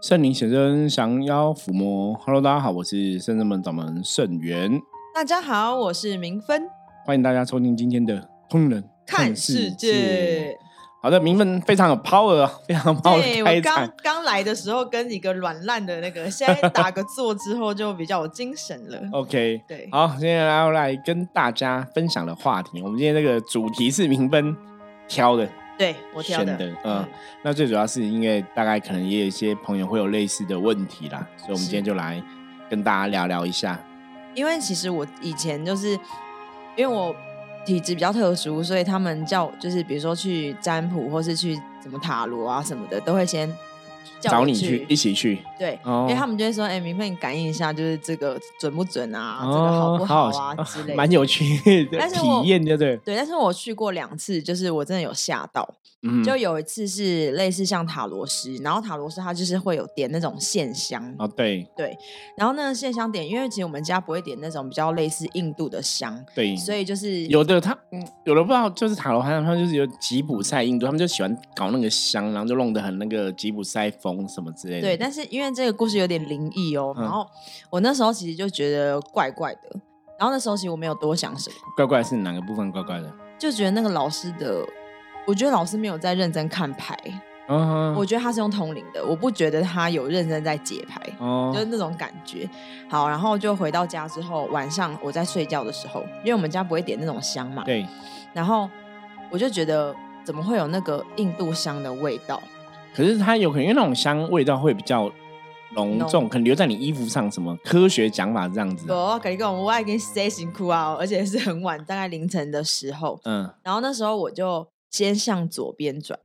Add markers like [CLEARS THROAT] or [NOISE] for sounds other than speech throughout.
圣灵显真，降妖伏魔。Hello，大家好，我是圣人门掌门圣元。大家好，我是明芬。欢迎大家收听今天的《通人看世界》。好的，明芬非常有 power，啊 [LAUGHS] 非常 power 对我刚刚来的时候跟一个软烂的那个，现在打个坐之后就比较有精神了。[LAUGHS] OK，对，好，今天要来跟大家分享的话题，我们今天这个主题是明芬挑的。对我挑的，嗯，那最主要是因为大概可能也有一些朋友会有类似的问题啦，所以我们今天就来跟大家聊聊一下。因为其实我以前就是因为我体质比较特殊，所以他们叫就是比如说去占卜或是去什么塔罗啊什么的，都会先。找你去一起去，对，因为他们就会说：“哎，明飞，你感应一下，就是这个准不准啊？这个好不好啊？之类。”蛮有趣的体验，对对？对，但是我去过两次，就是我真的有吓到。就有一次是类似像塔罗师，然后塔罗师他就是会有点那种线香哦，对对，然后那个线香点，因为其实我们家不会点那种比较类似印度的香，对，所以就是有的他嗯，有的不知道就是塔罗，好像他们就是有吉普赛印度，他们就喜欢搞那个香，然后就弄得很那个吉普赛风什么之类的。对，但是因为这个故事有点灵异哦，然后我那时候其实就觉得怪怪的，然后那时候其实我没有多想什么，怪怪是哪个部分怪怪的？就觉得那个老师的。我觉得老师没有在认真看牌，我觉得他是用通灵的，我不觉得他有认真在解牌，就是那种感觉。好，然后就回到家之后，晚上我在睡觉的时候，因为我们家不会点那种香嘛，对。然后我就觉得怎么会有那个印度香的味道？可是它有可能因为那种香味道会比较浓重，可能留在你衣服上，什么科学讲法这样子。我跟你讲，我爱跟 stay 辛苦啊，而且是很晚，大概凌晨的时候。嗯。然后那时候我就。先向左边转，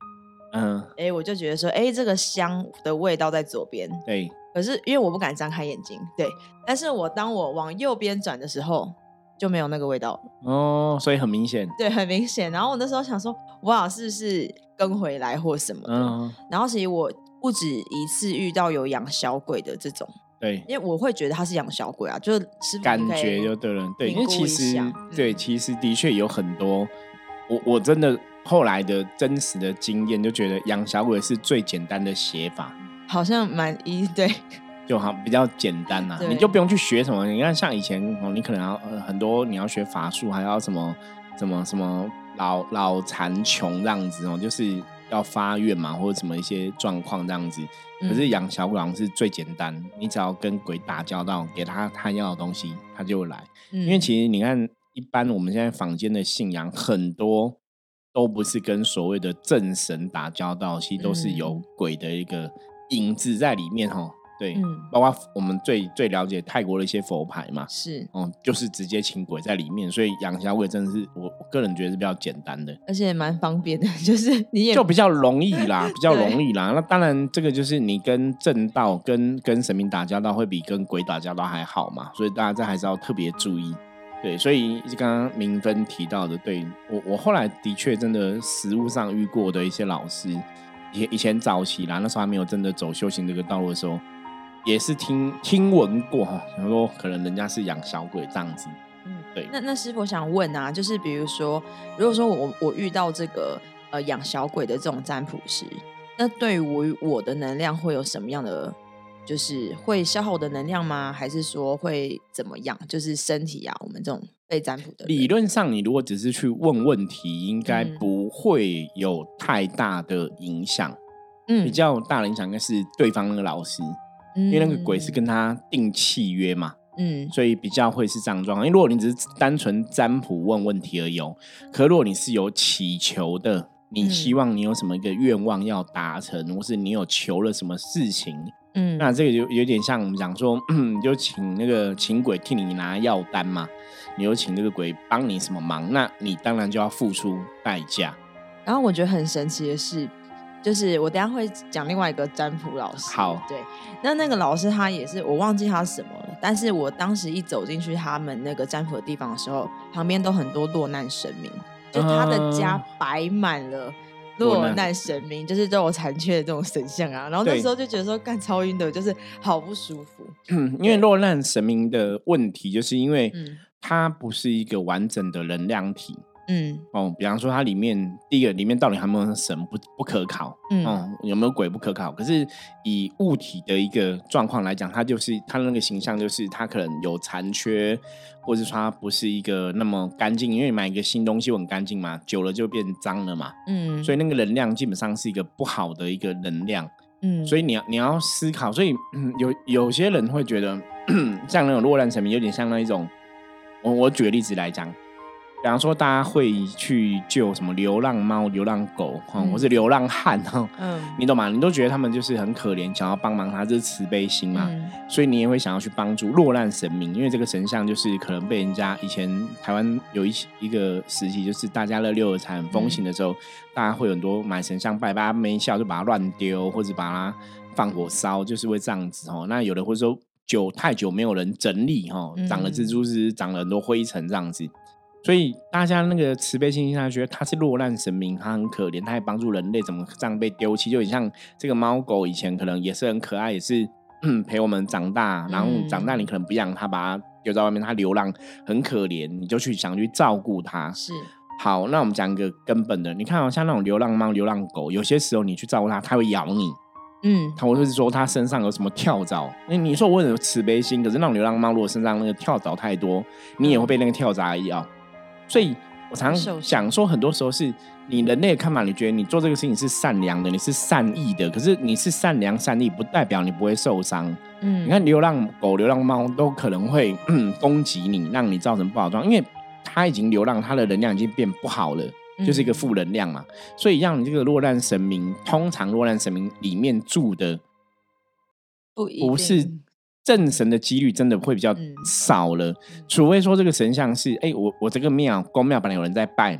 嗯，哎，我就觉得说，哎，这个香的味道在左边，对。可是因为我不敢张开眼睛，对。但是我当我往右边转的时候，就没有那个味道哦，所以很明显，对，很明显。然后我那时候想说，哇，是不是跟回来或什么的？然后其实我不止一次遇到有养小鬼的这种，对，因为我会觉得他是养小鬼啊，就是感觉有的人，对，因为其实对，其实的确有很多，我我真的。后来的真实的经验就觉得养小鬼是最简单的写法，好像蛮一对，就好比较简单呐，你就不用去学什么。你看像以前哦，你可能要很多你要学法术，还要什么什么什么老老残穷这样子哦，就是要发愿嘛，或者什么一些状况这样子。可是养小鬼好像是最简单，你只要跟鬼打交道，给他他要的东西，他就来。因为其实你看，一般我们现在坊间的信仰很多。都不是跟所谓的正神打交道，其实都是有鬼的一个影子在里面哈。对，嗯包括我们最最了解泰国的一些佛牌嘛，是，嗯，就是直接请鬼在里面，所以养小鬼真的是我个人觉得是比较简单的，而且蛮方便的，[LAUGHS] 就是你也就比较容易啦，[LAUGHS] 比较容易啦。那当然，这个就是你跟正道、跟跟神明打交道，会比跟鬼打交道还好嘛，所以大家这还是要特别注意。对，所以刚刚明芬提到的，对我我后来的确真的实物上遇过的一些老师，以以前早期啦，那时候还没有真的走修行这个道路的时候，也是听听闻过哈，然后可能人家是养小鬼这样子。嗯，对。那那师傅想问啊，就是比如说，如果说我我遇到这个呃养小鬼的这种占卜师，那对于我我的能量会有什么样的？就是会消耗我的能量吗？还是说会怎么样？就是身体啊，我们这种被占卜的。理论上，你如果只是去问问题，应该不会有太大的影响。嗯，比较大的影响应该是对方那个老师，因为那个鬼是跟他定契约嘛。嗯，所以比较会是这样状况。因为如果你只是单纯占卜问问题而已，可如果你是有祈求的，你希望你有什么一个愿望要达成，或是你有求了什么事情。嗯，那这个就有点像我们讲说，[CLEARS THROAT] 就请那个请鬼替你拿药单嘛，你有请这个鬼帮你什么忙，那你当然就要付出代价。然后我觉得很神奇的是，就是我等下会讲另外一个占卜老师。好，对，那那个老师他也是我忘记他什么了，但是我当时一走进去他们那个占卜的地方的时候，旁边都很多落难神明，就他的家摆满了。落难神明就是都有残缺的这种神像啊，然后那时候就觉得说干超晕的，就是好不舒服。嗯，因为落难神明的问题，就是因为它不是一个完整的能量体，嗯，哦，比方说它里面第一个里面到底有没有神不不可考，嗯，有没有鬼不可考。可是以物体的一个状况来讲，它就是它的那个形象，就是它可能有残缺，或者说它不是一个那么干净。因为买一个新东西很干净嘛，久了就变脏了嘛，嗯，所以那个能量基本上是一个不好的一个能量，嗯，所以你要你要思考，所以有有些人会觉得像那种落难神明，有点像那一种，我我举个例子来讲。比方说，大家会去救什么流浪猫、流浪狗，哈，或是流浪汉，哈，嗯，你懂吗？你都觉得他们就是很可怜，想要帮忙他，这是慈悲心嘛？所以你也会想要去帮助落难神明，因为这个神像就是可能被人家以前台湾有一一个时期，就是大家乐六合彩很风行的时候，大家会很多买神像拜拜，没笑就把它乱丢，或者把它放火烧，就是会这样子哦。那有的或者说久太久没有人整理，哈，长了蜘蛛丝，长了很多灰尘，这样子。所以大家那个慈悲心，他觉得他是落难神明，他很可怜，他还帮助人类，怎么这样被丢弃？就很像这个猫狗以前可能也是很可爱，也是 [CLEARS THROAT] 陪我们长大，然后长大你可能不养它，把它丢在外面，它流浪很可怜，你就去想去照顾它。是好，那我们讲一个根本的，你看哦，像那种流浪猫、流浪狗，有些时候你去照顾它，它会咬你。嗯，它会是说它身上有什么跳蚤？那你说我有慈悲心，可是那种流浪猫如果身上那个跳蚤太多，你也会被那个跳蚤咬。所以我常想说，很多时候是你人类的看法，你觉得你做这个事情是善良的，你是善意的。可是你是善良善意，不代表你不会受伤。嗯，你看流浪狗、流浪猫都可能会攻击你，让你造成不好状，因为它已经流浪，它的能量已经变不好了，就是一个负能量嘛。所以让你这个落难神明，通常落难神明里面住的不不是。正神的几率真的会比较少了，除非说这个神像是，哎，我我这个庙公庙本来有人在拜，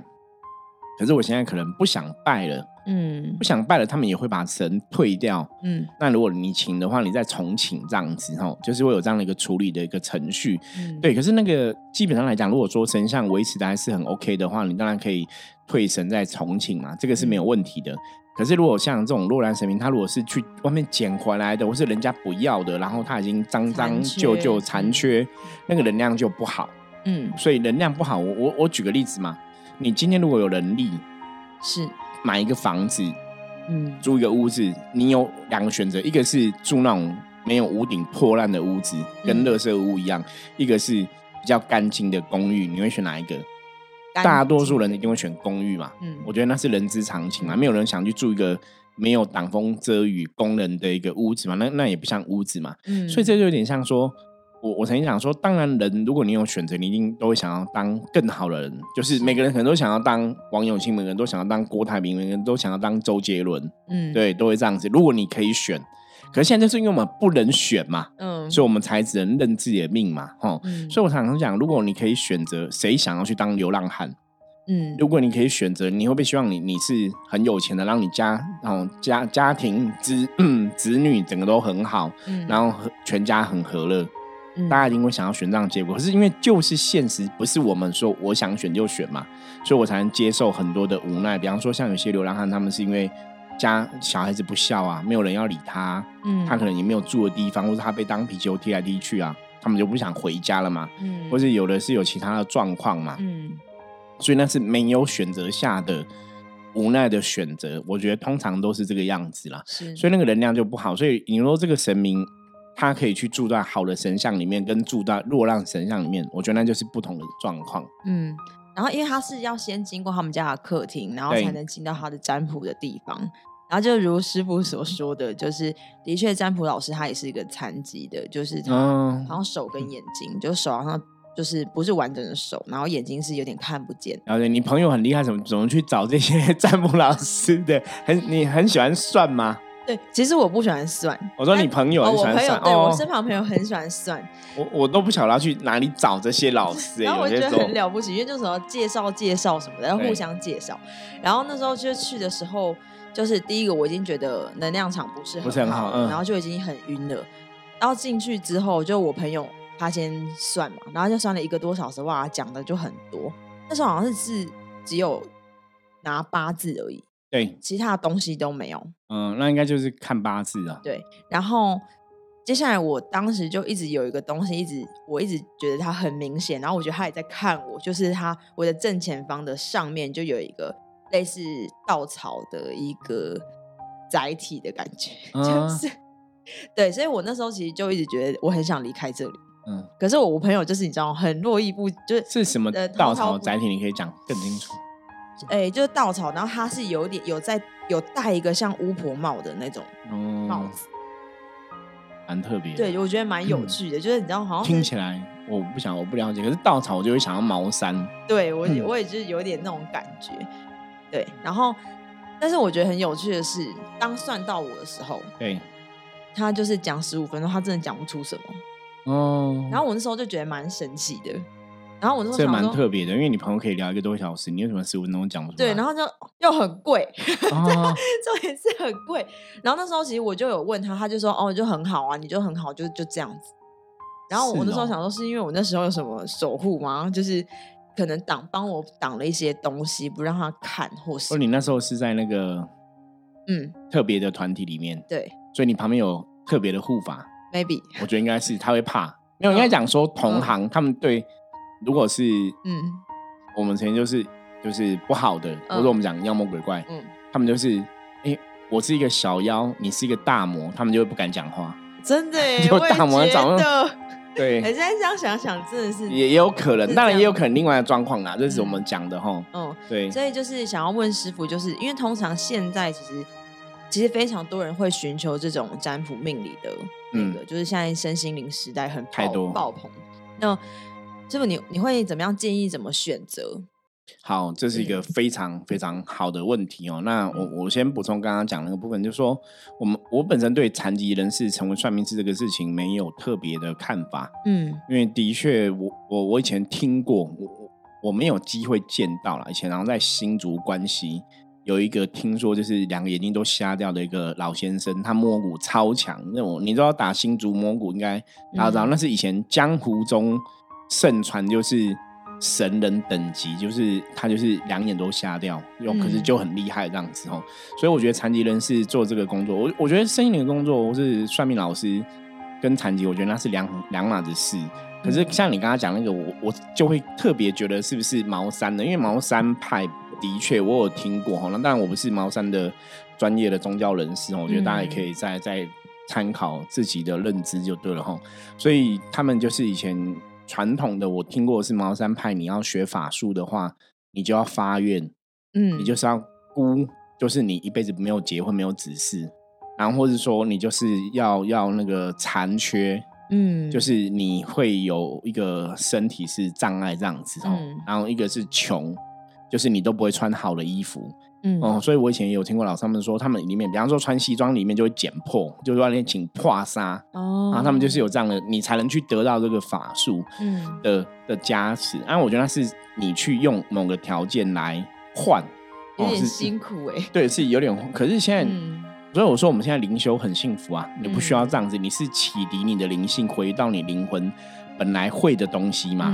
可是我现在可能不想拜了，嗯，不想拜了，他们也会把神退掉，嗯，那如果你请的话，你再重请这样子，哈，就是会有这样的一个处理的一个程序，对，可是那个基本上来讲，如果说神像维持的还是很 OK 的话，你当然可以退神再重请嘛，这个是没有问题的。可是，如果像这种洛兰神明，他如果是去外面捡回来的，或是人家不要的，然后他已经脏脏旧旧残缺，那个能量就不好。嗯，所以能量不好，我我我举个例子嘛，你今天如果有能力，是买一个房子，嗯，租一个屋子，你有两个选择，一个是住那种没有屋顶破烂的屋子，跟垃圾屋一样，一个是比较干净的公寓，你会选哪一个？大多数人一定会选公寓嘛，嗯，我觉得那是人之常情嘛，没有人想去住一个没有挡风遮雨功能的一个屋子嘛，那那也不像屋子嘛，嗯，所以这就有点像说，我我曾经想说，当然人如果你有选择，你一定都会想要当更好的人，就是。每个人可能都想要当王永庆，每个人都想要当郭台铭，每个人都想要当周杰伦，嗯，对，都会这样子。如果你可以选。可是现在就是因为我们不能选嘛，嗯，所以我们才只能认自己的命嘛，哈，所以我常常讲，如果你可以选择，谁想要去当流浪汉？嗯，如果你可以选择，你会不会希望你你是很有钱的，让你家然后家家庭子子女整个都很好，嗯，然后全家很和乐，大家一定会想要选这样结果。可是因为就是现实，不是我们说我想选就选嘛，所以我才能接受很多的无奈。比方说，像有些流浪汉，他们是因为。家小孩子不孝啊，没有人要理他，嗯，他可能也没有住的地方，或者他被当皮球踢来踢去啊，他们就不想回家了嘛，嗯，或者有的是有其他的状况嘛，嗯，所以那是没有选择下的无奈的选择，我觉得通常都是这个样子啦，是，所以那个能量就不好，所以你说这个神明他可以去住在好的神像里面，跟住在落浪神像里面，我觉得那就是不同的状况，嗯。然后，因为他是要先经过他们家的客厅，然后才能进到他的占卜的地方。然后，就如师傅所说的，就是的确，占卜老师他也是一个残疾的，就是他好像手跟眼睛，就手好像就是不是完整的手，然后眼睛是有点看不见。然后，你朋友很厉害，怎么怎么去找这些 [LAUGHS] 占卜老师的？很你很喜欢算吗？对，其实我不喜欢算。我说你朋友很喜欢算，对我身旁朋友很喜欢算。我我都不晓得要去哪里找这些老师，然后我觉得很了不起，因为就什么介绍介绍什么的，然后互相介绍。然后那时候就去的时候，就是第一个我已经觉得能量场不是很好，然后就已经很晕了。然后进去之后，就我朋友他先算嘛，然后就算了一个多小时，哇，讲的就很多。那时候好像是是只有拿八字而已。对，其他的东西都没有。嗯，那应该就是看八字啊。对，然后接下来我当时就一直有一个东西，一直我一直觉得它很明显，然后我觉得他也在看我，就是他我的正前方的上面就有一个类似稻草的一个载体的感觉，[LAUGHS] 就是对，所以我那时候其实就一直觉得我很想离开这里。嗯，可是我我朋友就是你知道很络绎不就是是什么稻草载体？你可以讲更清楚。哎，就是稻草，然后它是有点有在有戴一个像巫婆帽的那种帽子，蛮特别。对，我觉得蛮有趣的，就是你知道好像听起来我不想我不了解，可是稻草我就会想要毛衫。对我我也就是有点那种感觉。对，然后但是我觉得很有趣的是，当算到我的时候，对，他就是讲十五分钟，他真的讲不出什么。哦，然后我那时候就觉得蛮神奇的，然后我那时候蛮特别的，因为你朋友可以聊一个多小时，你为什么十五分钟讲不出来？对，然后就又很贵，[LAUGHS] 重点是很贵。然后那时候其实我就有问他，他就说哦，就很好啊，你就很好，就就这样子。然后我那时候想说，是因为我那时候有什么守护吗？就是可能挡帮我挡了一些东西，不让他看，或是哦你那时候是在那个嗯特别的团体里面，对，所以你旁边有特别的护法。maybe 我觉得应该是他会怕，没有应该讲说同行他们对，如果是嗯，我们曾经就是就是不好的，或者我们讲妖魔鬼怪，嗯，他们就是哎，我是一个小妖，你是一个大魔，他们就会不敢讲话，真的，[LAUGHS] 就大魔长得。[LAUGHS] 对，现在这样想想，真的是也也有可能，当然也有可能另外的状况啦，这是我们讲的哈，嗯，对，所以就是想要问师傅，就是因为通常现在其实。其实非常多人会寻求这种占卜命理的那个，就是现在身心灵时代很太多。爆棚。那师傅，你你会怎么样建议怎么选择？好，这是一个非常非常好的问题哦。那我我先补充刚刚讲那个部分，就是说我们我本身对残疾人士成为算命师这个事情没有特别的看法。嗯，因为的确我我我以前听过，我我没有机会见到了。以前然后在新竹关系。有一个听说就是两个眼睛都瞎掉的一个老先生，他摸骨超强。那种你知道打新竹摸骨应该大家知道，那是以前江湖中盛传就是神人等级，就是他就是两眼都瞎掉，又可是就很厉害这样子哦。所以我觉得残疾人士做这个工作，我我觉得生意的工作或是算命老师跟残疾，我觉得那是两两码子事。可是像你刚刚讲那个，我我就会特别觉得是不是茅山的，因为茅山派。的确，我有听过哈。那当然，我不是茅山的专业的宗教人士，我觉得大家也可以再再参考自己的认知就对了哈。所以他们就是以前传统的，我听过是茅山派。你要学法术的话，你就要发愿，嗯，你就是要孤，就是你一辈子没有结婚，没有子嗣，然后或者说你就是要要那个残缺，嗯，就是你会有一个身体是障碍这样子哦。然后一个是穷。就是你都不会穿好的衣服，嗯哦，所以我以前也有听过老师们说，他们里面，比方说穿西装里面就会剪破，就是外面请破纱哦，然后他们就是有这样的，你才能去得到这个法术，嗯的的加持。啊，我觉得那是你去用某个条件来换，有点辛苦哎，对，是有点。可是现在，所以我说我们现在灵修很幸福啊，你不需要这样子，你是启迪你的灵性，回到你灵魂本来会的东西嘛。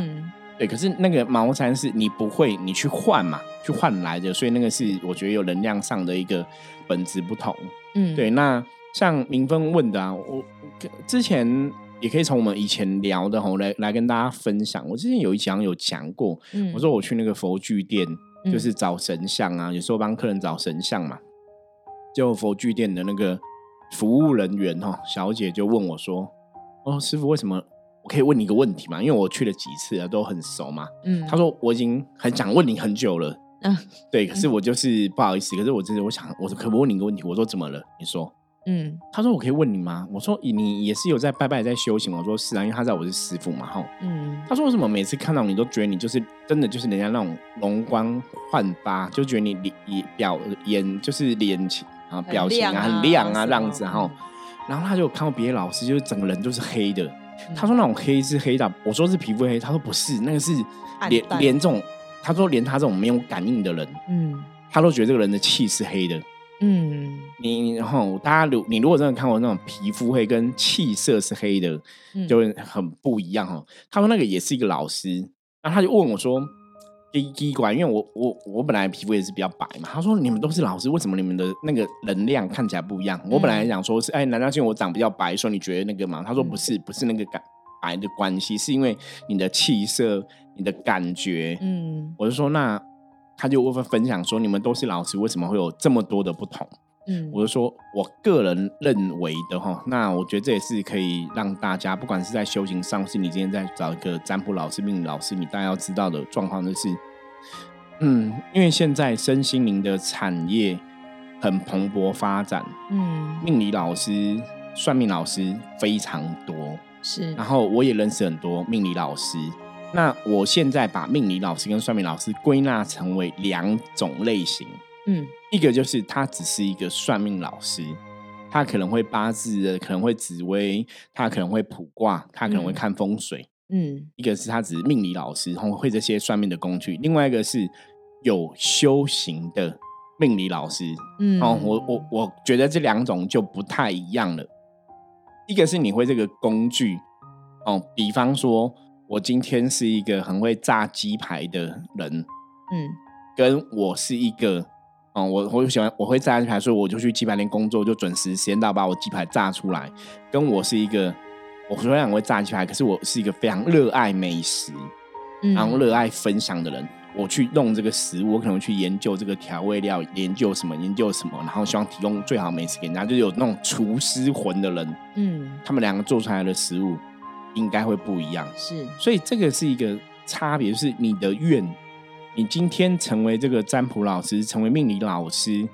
对，可是那个茅山是你不会，你去换嘛，去换来的，所以那个是我觉得有能量上的一个本质不同。嗯，对。那像明芬问的啊，我之前也可以从我们以前聊的吼来来跟大家分享。我之前有一讲有讲过，我说我去那个佛具店，就是找神像啊，有时候帮客人找神像嘛，就佛具店的那个服务人员哈小姐就问我说：“哦，师傅为什么？”我可以问你一个问题吗？因为我去了几次了，都很熟嘛。嗯，他说我已经很想问你很久了。嗯，对，可是我就是不好意思。可是我真的，我想，我说可不可以问你一个问题？我说怎么了？你说。嗯，他说我可以问你吗？我说你也是有在拜拜在修行。我说是啊，因为他知道我是师傅嘛。哈，嗯，他说为什么每次看到你都觉得你就是真的就是人家那种容光焕发，就觉得你脸表眼就是脸情啊表情啊很亮啊这样子哈。然后他就看到别的老师，就是整个人都是黑的。他说那种黑是黑的，我说是皮肤黑，他说不是，那个是连连这种，他说连他这种没有感应的人，嗯，他都觉得这个人的气是黑的，嗯，你然后大家如你如果真的看过那种皮肤黑跟气色是黑的，就会很不一样哦。他说那个也是一个老师，然后他就问我说，奇奇怪，因为我我我本来皮肤也是比较白嘛。他说你们都是老师，为什么你们的那个能量看起来不一样？我本来想说是哎，难道是因为我长比较白，说你觉得那个吗？他说不是，不是那个感白的关系，是因为你的气色、你的感觉。嗯，我就说那他就会分享说，你们都是老师，为什么会有这么多的不同？嗯，我就说我个人认为的哈，那我觉得这也是可以让大家，不管是在修行上，是你今天在找一个占卜老师、命理老师，你大家要知道的状况就是，嗯，因为现在身心灵的产业很蓬勃发展，嗯，命理老师、算命老师非常多，是，然后我也认识很多命理老师，那我现在把命理老师跟算命老师归纳成为两种类型。嗯，一个就是他只是一个算命老师，他可能会八字，可能会紫薇，他可能会卜卦，他可能会看风水。嗯，一个是他只是命理老师，然后会这些算命的工具；，另外一个是有修行的命理老师。嗯，哦，我我我觉得这两种就不太一样了。一个是你会这个工具，哦，比方说我今天是一个很会炸鸡排的人，嗯，跟我是一个。哦，我我喜欢我会炸鸡排，所以我就去鸡排店工作，就准时时间到把我鸡排炸出来。跟我是一个，我虽然我会炸鸡排，可是我是一个非常热爱美食，然后热爱分享的人。我去弄这个食物，我可能去研究这个调味料，研究什么，研究什么，然后希望提供最好美食给人家。就有那种厨师魂的人，嗯，他们两个做出来的食物应该会不一样。是，所以这个是一个差别，就是你的愿。你今天成为这个占卜老师，成为命理老师，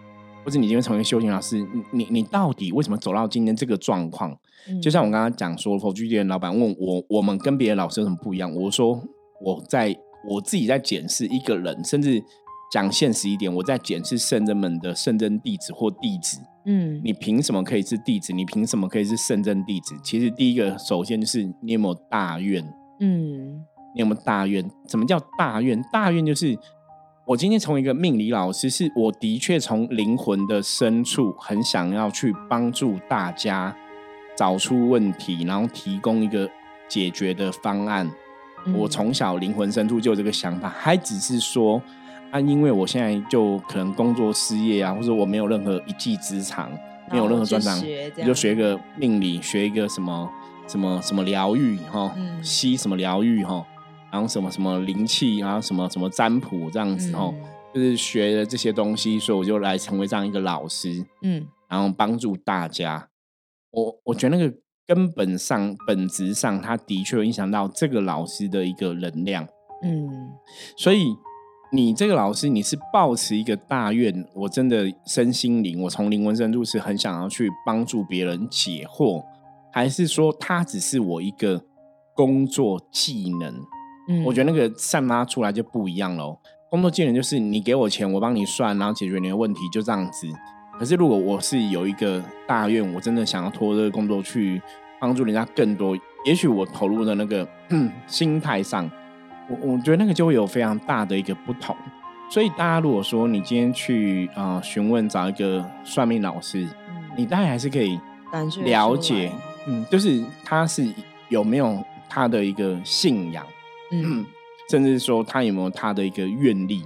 或者你今天成为修行老师，你你到底为什么走到今天这个状况？就像我刚刚讲说，佛具店老板问我，我们跟别的老师有什么不一样？我说我在我自己在检视一个人，甚至讲现实一点，我在检视圣人们的圣真弟子或弟子。嗯，你凭什么可以是弟子？你凭什么可以是圣真弟子？其实第一个，首先就是你有没有大愿？嗯。你有没有大愿？什么叫大愿？大愿就是我今天从一个命理老师，是我的确从灵魂的深处很想要去帮助大家找出问题，然后提供一个解决的方案。我从小灵魂深处就有这个想法，还只是说啊，因为我现在就可能工作失业啊，或者我没有任何一技之长，没有任何专长，就学个命理，学一个什么什么什么疗愈哈，吸什么疗愈哈。然后什么什么灵气啊，什么什么占卜这样子哦，就是学了这些东西，所以我就来成为这样一个老师，嗯，然后帮助大家。我我觉得那个根本上、本质上，他的确影响到这个老师的一个能量，嗯。所以你这个老师，你是抱持一个大愿，我真的身心灵，我从灵魂深处是很想要去帮助别人解惑，还是说他只是我一个工作技能？我觉得那个散发出来就不一样喽。工作技能就是你给我钱，我帮你算，然后解决你的问题，就这样子。可是如果我是有一个大愿，我真的想要拖这个工作去帮助人家更多，也许我投入的那个 [CLEARS THROAT] 心态上，我我觉得那个就会有非常大的一个不同。所以大家如果说你今天去啊询问找一个算命老师，你大概还是可以了解，嗯，就是他是有没有他的一个信仰。嗯，[CLEARS THROAT] 甚至说他有没有他的一个愿力？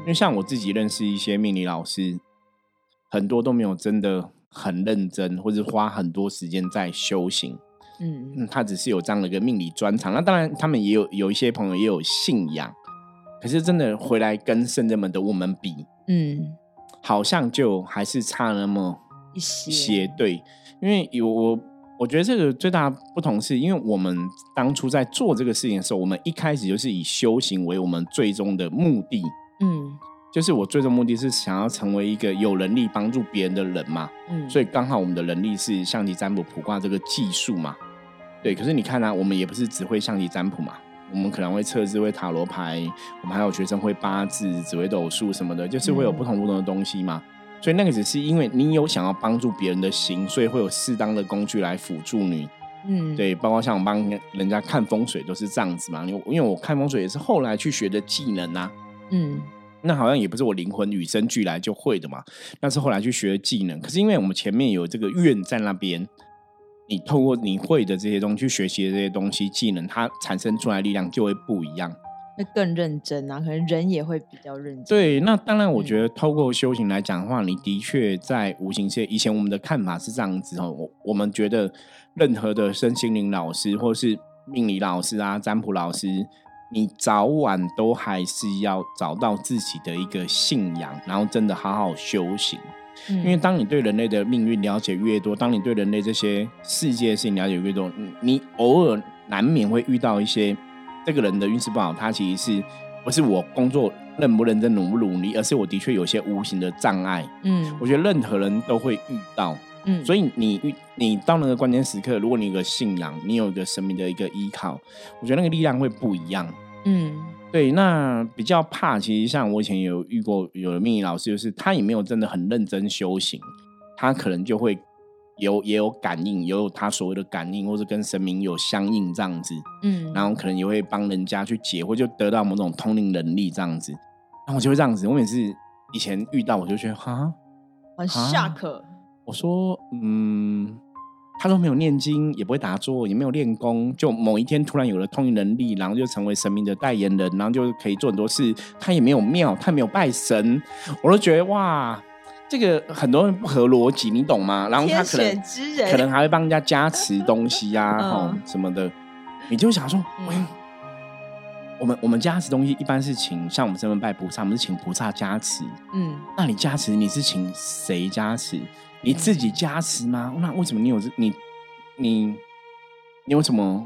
因为像我自己认识一些命理老师，很多都没有真的很认真，或者花很多时间在修行。嗯，他只是有这样的一个命理专长。那当然，他们也有有一些朋友也有信仰，可是真的回来跟圣人们的我们比，嗯，好像就还是差那么一些。对，因为有我。我觉得这个最大不同是因为我们当初在做这个事情的时候，我们一开始就是以修行为我们最终的目的。嗯，就是我最终目的是想要成为一个有能力帮助别人的人嘛。嗯，所以刚好我们的能力是象棋占卜卜卦这个技术嘛。对，可是你看啊，我们也不是只会象棋占卜嘛，我们可能会测字、会塔罗牌，我们还有学生会八字、紫微斗数什么的，就是会有不同不同的东西嘛。所以那个只是因为你有想要帮助别人的心，所以会有适当的工具来辅助你。嗯，对，包括像我帮人家看风水都是这样子嘛。因为因为我看风水也是后来去学的技能啊。嗯，那好像也不是我灵魂与生俱来就会的嘛，那是后来去学的技能。可是因为我们前面有这个愿在那边，你透过你会的这些东西去学习的这些东西技能，它产生出来力量就会不一样。会更认真啊，可能人也会比较认真。对，那当然，我觉得透过修行来讲的话，你的确在无形界。以前我们的看法是这样子哦，我我们觉得任何的身心灵老师，或是命理老师啊、占卜老师，你早晚都还是要找到自己的一个信仰，然后真的好好修行。因为当你对人类的命运了解越多，当你对人类这些世界事情了解越多，你偶尔难免会遇到一些这个人的运势不好，他其实是不是我工作认不认真、努不努力，而是我的确有些无形的障碍。嗯，我觉得任何人都会遇到。嗯，所以你遇你到那个关键时刻，如果你有个信仰，你有一个神明的一个依靠，我觉得那个力量会不一样。嗯。对，那比较怕，其实像我以前有遇过有的命理老师，就是他也没有真的很认真修行，他可能就会有也有感应，也有他所谓的感应，或者跟神明有相应这样子，嗯，然后可能也会帮人家去解或就得到某种通灵能力这样子，然后我就会这样子，我每次以前遇到我就觉得哈，很下课，我说嗯。他都没有念经，也不会打坐，也没有练功，就某一天突然有了通灵能力，然后就成为神明的代言人，然后就可以做很多事。他也没有庙，他没有拜神，我都觉得哇，这个很多人不合逻辑，你懂吗？然后他可能可能还会帮人家加持东西呀，哈什么的，你就想说，我们我们加持东西一般是请像我们这边拜菩萨，我们是请菩萨加持，嗯，那你加持你是请谁加持？你自己加持吗？那为什么你有这你你你有什么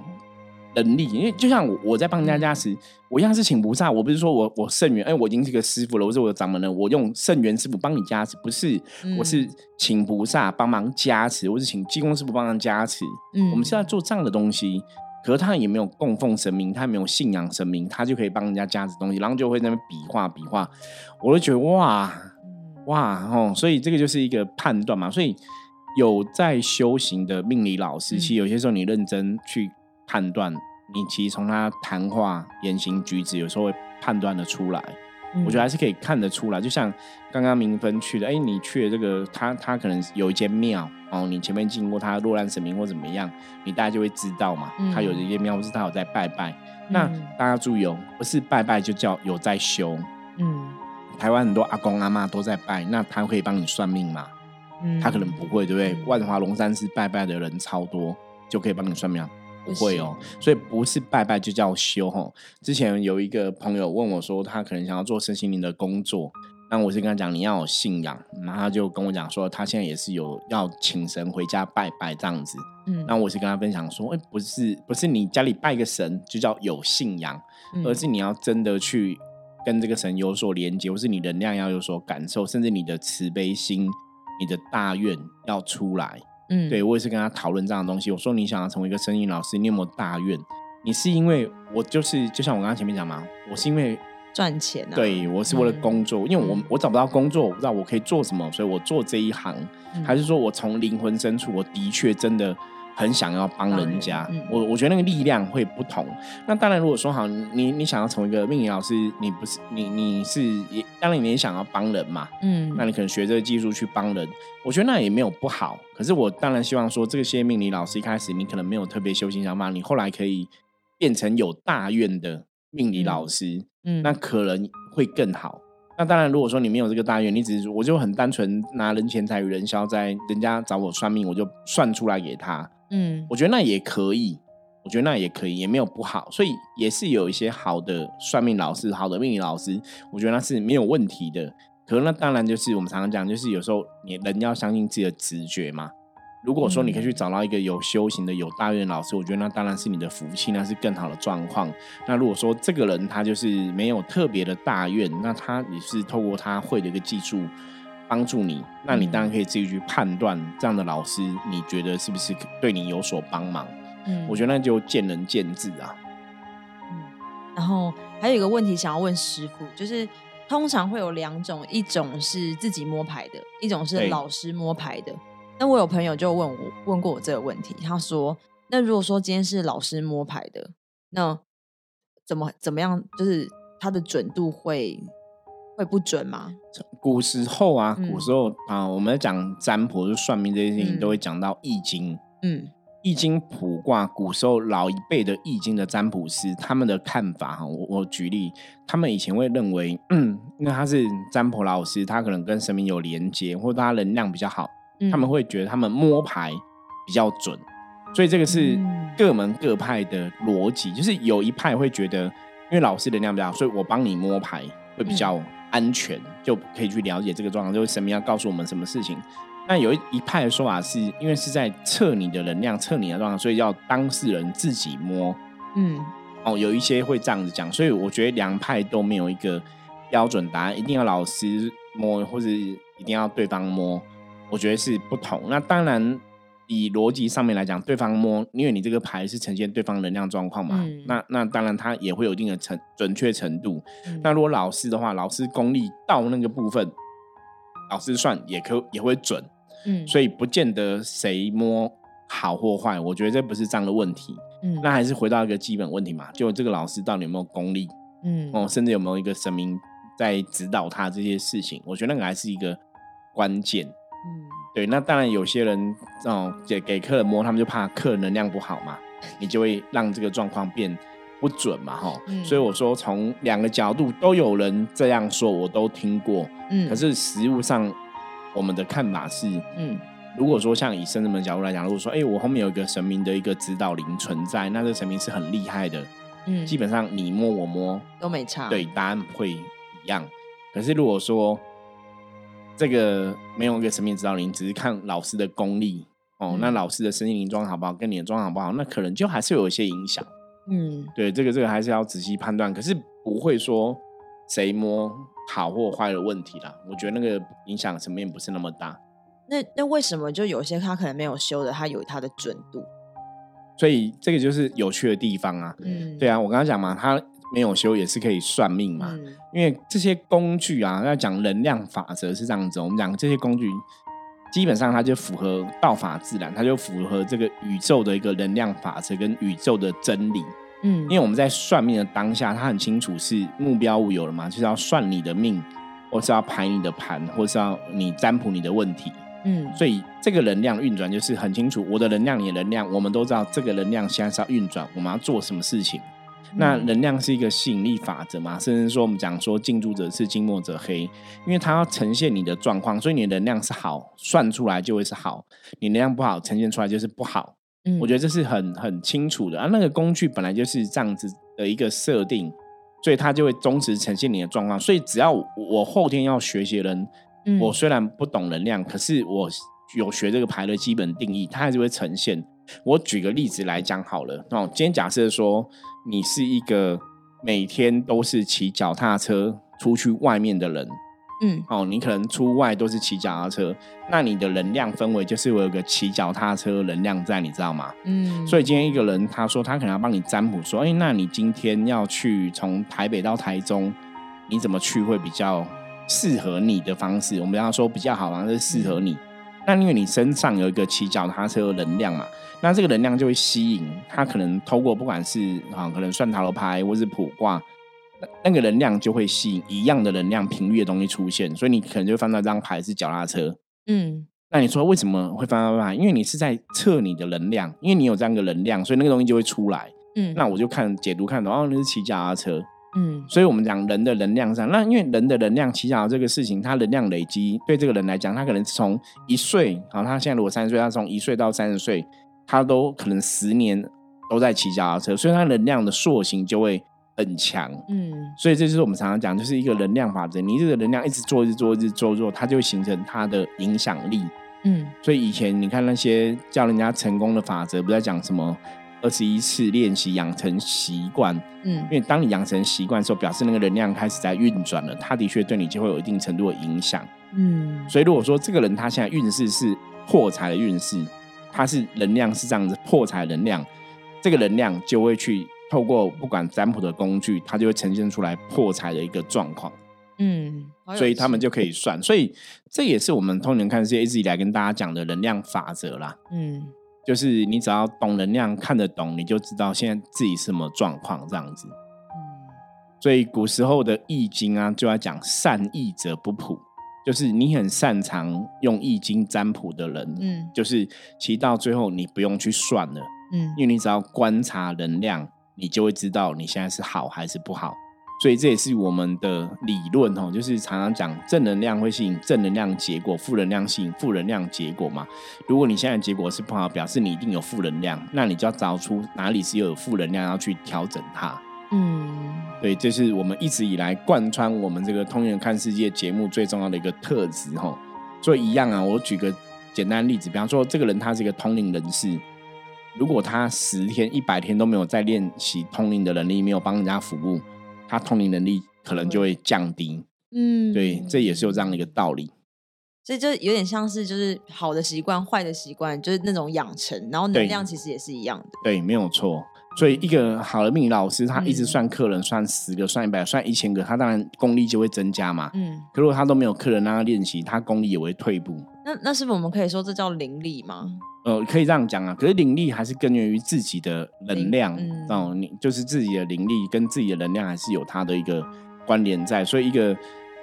能力？因为就像我我在帮人家加持，我一样是请菩萨。我不是说我我圣元，哎，我已经是个师傅了，我是我的掌门人，我用圣元师傅帮你加持，不是，我是请菩萨帮忙加持，我是请济公师傅帮忙加持。嗯，我们是在做这样的东西，可是他也没有供奉神明，他也没有信仰神明，他就可以帮人家加持东西，然后就会在那边比划比划，我就觉得哇。哇哦，所以这个就是一个判断嘛。所以有在修行的命理老师，其实有些时候你认真去判断，你其实从他谈话、言行举止，有时候会判断的出来。我觉得还是可以看得出来。就像刚刚明芬去的，哎，你去的这个，他他可能有一间庙哦，你前面经过他落难神明或怎么样，你大家就会知道嘛。他有一间庙，或是他有在拜拜。那大家注意哦，不是拜拜就叫有在修。嗯。台湾很多阿公阿妈都在拜，那他可以帮你算命吗？嗯，他可能不会，对不对？万华龙山寺拜拜的人超多，就可以帮你算命？不会哦。所以不是拜拜就叫修吼。之前有一个朋友问我说，他可能想要做身心灵的工作，那我是跟他讲你要有信仰，然后他就跟我讲说，他现在也是有要请神回家拜拜这样子。嗯，那我是跟他分享说，哎，不是不是你家里拜个神就叫有信仰，而是你要真的去。跟这个神有所连接，或是你能量要有所感受，甚至你的慈悲心、你的大愿要出来。嗯，对我也是跟他讨论这样的东西。我说你想要成为一个声音老师，你有没有大愿？你是因为我就是就像我刚刚前面讲嘛，我是因为赚钱。对我是为了工作，因为我我找不到工作，我不知道我可以做什么，所以我做这一行。还是说我从灵魂深处，我的确真的。很想要帮人家，我我觉得那个力量会不同。那当然，如果说好，你你想要成为一个命理老师，你不是你你是也当然你也想要帮人嘛，嗯，那你可能学这个技术去帮人，我觉得那也没有不好。可是我当然希望说，这些命理老师一开始你可能没有特别修行想法，你后来可以变成有大愿的命理老师，嗯，那可能会更好。那当然，如果说你没有这个大愿，你只是我就很单纯拿人钱财与人消灾，人家找我算命，我就算出来给他。嗯，我觉得那也可以，我觉得那也可以，也没有不好，所以也是有一些好的算命老师，好的命理老师，我觉得那是没有问题的。可那当然就是我们常常讲，就是有时候你人要相信自己的直觉嘛。如果说你可以去找到一个有修行的、有大愿老师，我觉得那当然是你的福气，那是更好的状况。那如果说这个人他就是没有特别的大愿，那他也是透过他会的一个技术。帮助你，那你当然可以自己去判断这样的老师，你觉得是不是对你有所帮忙？嗯，我觉得那就见仁见智啊。嗯，然后还有一个问题想要问师傅，就是通常会有两种，一种是自己摸牌的，一种是老师摸牌的。那我有朋友就问我问过我这个问题，他说：“那如果说今天是老师摸牌的，那怎么怎么样？就是他的准度会？”会不准吗？古时候啊，古时候啊，我们在讲占卜、就算命这些事情，都会讲到易经。嗯，易经卜卦，古时候老一辈的易经的占卜师，他们的看法哈，我我举例，他们以前会认为，嗯，因为他是占卜老师，他可能跟神明有连接，或者他能量比较好，他们会觉得他们摸牌比较准，所以这个是各门各派的逻辑，就是有一派会觉得，因为老师能量比较好，所以我帮你摸牌会比较安全，就可以去了解这个状况，就是神明要告诉我们什么事情。那有一一派的说法是，因为是在测你的能量、测你的状况，所以要当事人自己摸。嗯，哦，有一些会这样子讲，所以我觉得两派都没有一个标准答案，一定要老师摸，或者一定要对方摸，我觉得是不同。那当然，以逻辑上面来讲，对方摸，因为你这个牌是呈现对方能量状况嘛，那那当然他也会有一定的程准确程度。那如果老师的话，老师功力到那个部分，老师算也可也会准。嗯，所以不见得谁摸好或坏，我觉得这不是这样的问题。嗯，那还是回到一个基本问题嘛，就这个老师到底有没有功力？嗯，哦，甚至有没有一个神明在指导他这些事情？我觉得那个还是一个关键。嗯，对。那当然有些人哦，给给客人摸，他们就怕客人能量不好嘛，你就会让这个状况变不准嘛，哈。所以我说从两个角度都有人这样说，我都听过。嗯，可是实物上。我们的看法是，嗯，如果说像以圣人的角度来讲，如果说，哎，我后面有一个神明的一个指导灵存在，那这神明是很厉害的，嗯，基本上你摸我摸都没差，对，答案会一样。可是如果说这个没有一个神明指导灵，只是看老师的功力，哦，那老师的身心灵装好不好，跟你的装好不好，那可能就还是有一些影响。嗯，对，这个这个还是要仔细判断。可是不会说谁摸。好或坏的问题啦，我觉得那个影响层面不是那么大。那那为什么就有些他可能没有修的，他有他的准度？所以这个就是有趣的地方啊。嗯，对啊，我刚刚讲嘛，他没有修也是可以算命嘛。因为这些工具啊，要讲能量法则是这样子。我们讲这些工具，基本上它就符合道法自然，它就符合这个宇宙的一个能量法则跟宇宙的真理。嗯，因为我们在算命的当下，他很清楚是目标物有了嘛，就是要算你的命，或是要排你的盘，或是要你占卜你的问题。嗯，所以这个能量运转就是很清楚，我的能量，你的能量，我们都知道这个能量现在是要运转，我们要做什么事情。那能量是一个吸引力法则嘛，甚至说我们讲说近朱者赤，近墨者黑，因为它要呈现你的状况，所以你的能量是好，算出来就会是好；你能量不好，呈现出来就是不好。我觉得这是很很清楚的啊，那个工具本来就是这样子的一个设定，所以它就会忠实呈现你的状况。所以只要我后天要学习的人，我虽然不懂能量，可是我有学这个牌的基本定义，它还是会呈现。我举个例子来讲好了，哦，今天假设说你是一个每天都是骑脚踏车出去外面的人。嗯，哦，你可能出外都是骑脚踏车，那你的能量氛围就是我有个骑脚踏车能量在，你知道吗？嗯，所以今天一个人他说他可能要帮你占卜，说，哎，那你今天要去从台北到台中，你怎么去会比较适合你的方式？我们要说比较好，像是适合你。那因为你身上有一个骑脚踏车的能量嘛，那这个能量就会吸引他，可能透过不管是啊，可能算塔罗牌或是卜卦。那个能量就会吸引一样的能量频率的东西出现，所以你可能就翻到这张牌是脚踏车。嗯，那你说为什么会翻到牌？因为你是在测你的能量，因为你有这样的能量，所以那个东西就会出来。嗯，那我就看解读看懂哦，那是骑脚踏车。嗯，所以我们讲人的能量上，那因为人的能量骑脚这个事情，它能量累积对这个人来讲，他可能从一岁，好，他现在如果三十岁，他从一岁到三十岁，他都可能十年都在骑脚踏车，所以他能量的塑形就会。很强，嗯，所以这就是我们常常讲，就是一个能量法则。你这个能量一直做，一直做，一直做做，它就会形成它的影响力，嗯。所以以前你看那些叫人家成功的法则，不在讲什么二十一次练习养成习惯，嗯。因为当你养成习惯的时候，表示那个能量开始在运转了，它的确对你就会有一定程度的影响，嗯。所以如果说这个人他现在运势是破财的运势，他是能量是这样子破财能量，这个能量就会去。透过不管占卜的工具，它就会呈现出来破财的一个状况。嗯，所以他们就可以算。所以这也是我们通年看世界一直以来跟大家讲的能量法则啦。嗯，就是你只要懂能量，看得懂，你就知道现在自己什么状况这样子。嗯，所以古时候的易经啊，就要讲善易者不卜，就是你很擅长用易经占卜的人，嗯，就是其实到最后你不用去算了，嗯，因为你只要观察能量，你就会知道你现在是好还是不好。所以这也是我们的理论哦，就是常常讲正能量会吸引正能量结果，负能量吸引负能量结果嘛。如果你现在结果是不好，表示你一定有负能量，那你就要找出哪里是有负能量，要去调整它。嗯，对，这是我们一直以来贯穿我们这个《通人看世界》节目最重要的一个特质哦。所以一样啊，我举个简单例子，比方说这个人他是一个通灵人士，如果他十天、一百天都没有在练习通灵的能力，没有帮人家服务。他通灵能力可能就会降低，嗯，对，这也是有这样的一个道理。所以就有点像是就是好的习惯、坏的习惯，就是那种养成，然后能量其实也是一样的。对，没有错。所以一个好的命理老师，他一直算客人，算十个、算一百、算一千个，他当然功力就会增加嘛。嗯。可如果他都没有客人让他练习，他功力也会退步。那那是不是我们可以说这叫灵力吗？呃，可以这样讲啊，可是灵力还是根源于自己的能量哦，你就是自己的灵力跟自己的能量还是有它的一个关联在，所以一个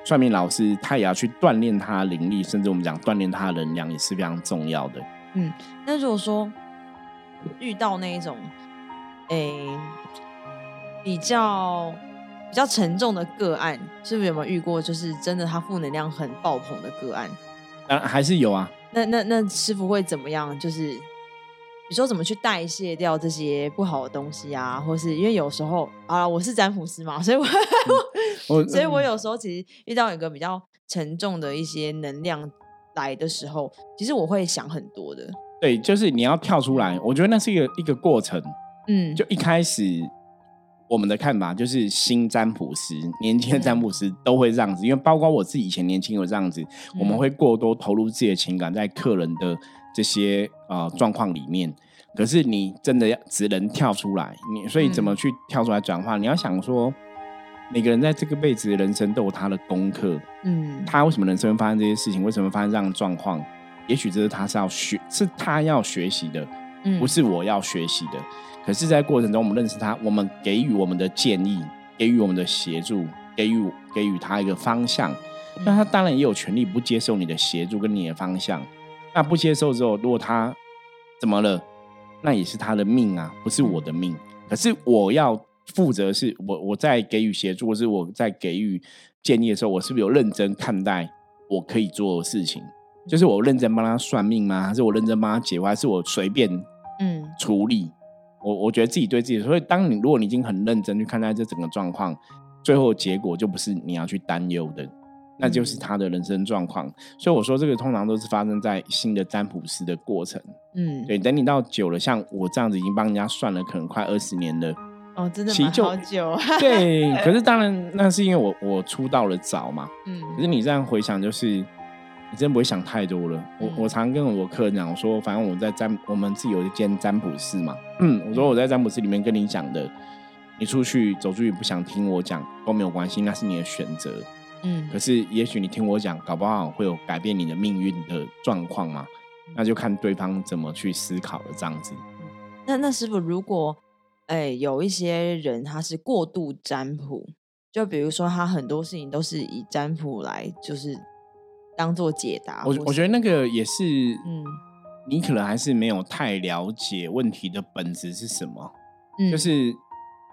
算命老师他也要去锻炼他的灵力，甚至我们讲锻炼他的能量也是非常重要的。嗯，那如果说遇到那一种诶比较比较沉重的个案，是不是有没有遇过？就是真的他负能量很爆棚的个案？啊，还是有啊。那那那师傅会怎么样？就是你说怎么去代谢掉这些不好的东西啊？或是因为有时候啊，我是占卜师嘛，所以我 [LAUGHS] 我所以我有时候其实遇到一个比较沉重的一些能量来的时候，其实我会想很多的。对，就是你要跳出来，我觉得那是一个一个过程。嗯，就一开始。我们的看法就是，新占卜师、年轻的占卜师都会这样子，因为包括我自己以前年轻有这样子，我们会过多投入自己的情感在客人的这些呃状况里面。可是你真的要只能跳出来，你所以怎么去跳出来转化？你要想说，每个人在这个辈子的人生都有他的功课，嗯，他为什么人生会发生这些事情？为什么发生这样的状况？也许这是他是要学，是他要学习的，不是我要学习的。可是，在过程中，我们认识他，我们给予我们的建议，给予我们的协助，给予给予他一个方向。那他当然也有权利不接受你的协助跟你的方向。那不接受之后，如果他怎么了，那也是他的命啊，不是我的命。可是我要负责，是我我在给予协助，或是我在给予建议的时候，我是不是有认真看待我可以做的事情？就是我认真帮他算命吗？还是我认真帮他解惑？还是我随便嗯处理？我我觉得自己对自己，所以当你如果你已经很认真去看待这整个状况，最后结果就不是你要去担忧的，那就是他的人生状况。所以我说这个通常都是发生在新的占卜师的过程。嗯，对，等你到久了，像我这样子已经帮人家算了，可能快二十年了。哦，真的好久。[LAUGHS] 对，可是当然 [LAUGHS] 那是因为我我出道了早嘛。嗯，可是你这样回想就是。你真不会想太多了。我我常跟我客人讲，我说反正我在占，我们自己有一间占卜室嘛。嗯，我说我在占卜室里面跟你讲的，你出去走出去不想听我讲都没有关系，那是你的选择。嗯，可是也许你听我讲，搞不好会有改变你的命运的状况嘛。那就看对方怎么去思考了，这样子。那那师傅，如果哎有一些人他是过度占卜，就比如说他很多事情都是以占卜来就是。当做解答，我我觉得那个也是，嗯，你可能还是没有太了解问题的本质是什么。嗯，就是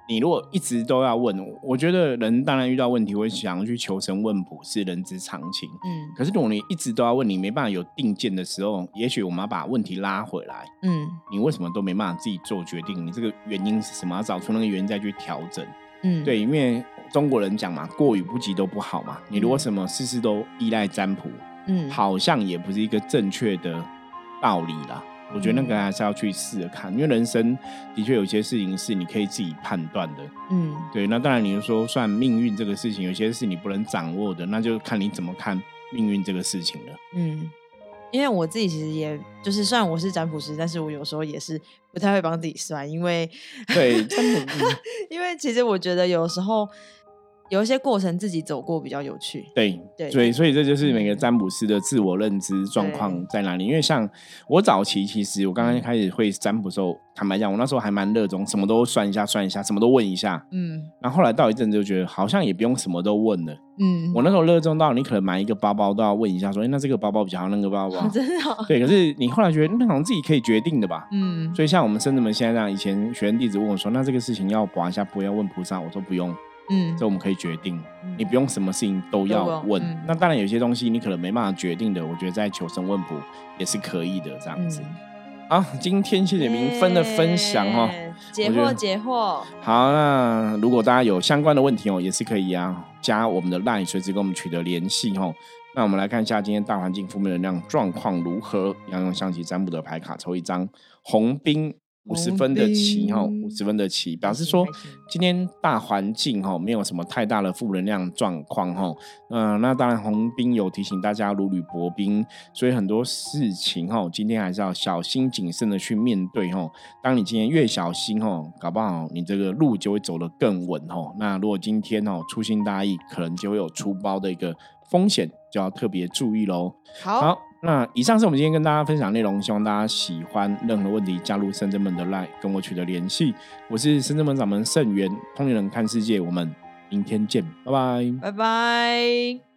你如果一直都要问，我觉得人当然遇到问题会想要去求神问卜是人之常情。嗯，可是如果你一直都要问，你没办法有定见的时候，也许我们要把问题拉回来。嗯，你为什么都没办法自己做决定？你这个原因是什么？要找出那个原因再去调整。嗯，对，因为中国人讲嘛，过与不及都不好嘛。你如果什么事事都依赖占卜，嗯，好像也不是一个正确的道理啦。我觉得那个还是要去试着看，因为人生的确有些事情是你可以自己判断的。嗯，对。那当然，你就说算命运这个事情，有些是你不能掌握的，那就看你怎么看命运这个事情了。嗯。因为我自己其实也就是虽然我是占卜师，但是我有时候也是不太会帮自己算，因为对占卜，[LAUGHS] 因为其实我觉得有时候有一些过程自己走过比较有趣。对对，所以所以这就是每个占卜师的自我认知状况在哪里。因为像我早期，其实我刚刚开始会占卜的时候，坦白讲，我那时候还蛮热衷，什么都算一下算一下，什么都问一下。嗯，然后后来到一阵子就觉得好像也不用什么都问了。嗯，我那时候热衷到你可能买一个包包都要问一下，说哎，那这个包包比较好，那个包包 [LAUGHS] 真的对。可是你后来觉得那好像自己可以决定的吧？嗯，所以像我们深圳们现在这样，以前学生弟子问我说，那这个事情要刮一下，不要问菩萨，我说不用。嗯，这我们可以决定，你不用什么事情都要问。那当然有些东西你可能没办法决定的，我觉得在求神问卜也是可以的这样子。好，今天谢谢明芬的分享哦，解惑解惑。好，那如果大家有相关的问题哦，也是可以啊，加我们的 LINE，随时跟我们取得联系哦。那我们来看一下今天大环境负面能量状况如何，要用象棋占卜的牌卡抽一张红兵。五十分的棋哈，五十分的棋表示说，今天大环境哈没有什么太大的负能量状况哈。嗯，那当然红兵有提醒大家如履薄冰，所以很多事情哈，今天还是要小心谨慎的去面对哈。当你今天越小心哈，搞不好你这个路就会走得更稳哈。那如果今天哦粗心大意，可能就会有出包的一个风险，就要特别注意喽。好。那以上是我们今天跟大家分享内容，希望大家喜欢。任何问题加入深圳门的 line 跟我取得联系。我是深圳门掌门盛元，通灵人看世界，我们明天见，拜拜，拜拜。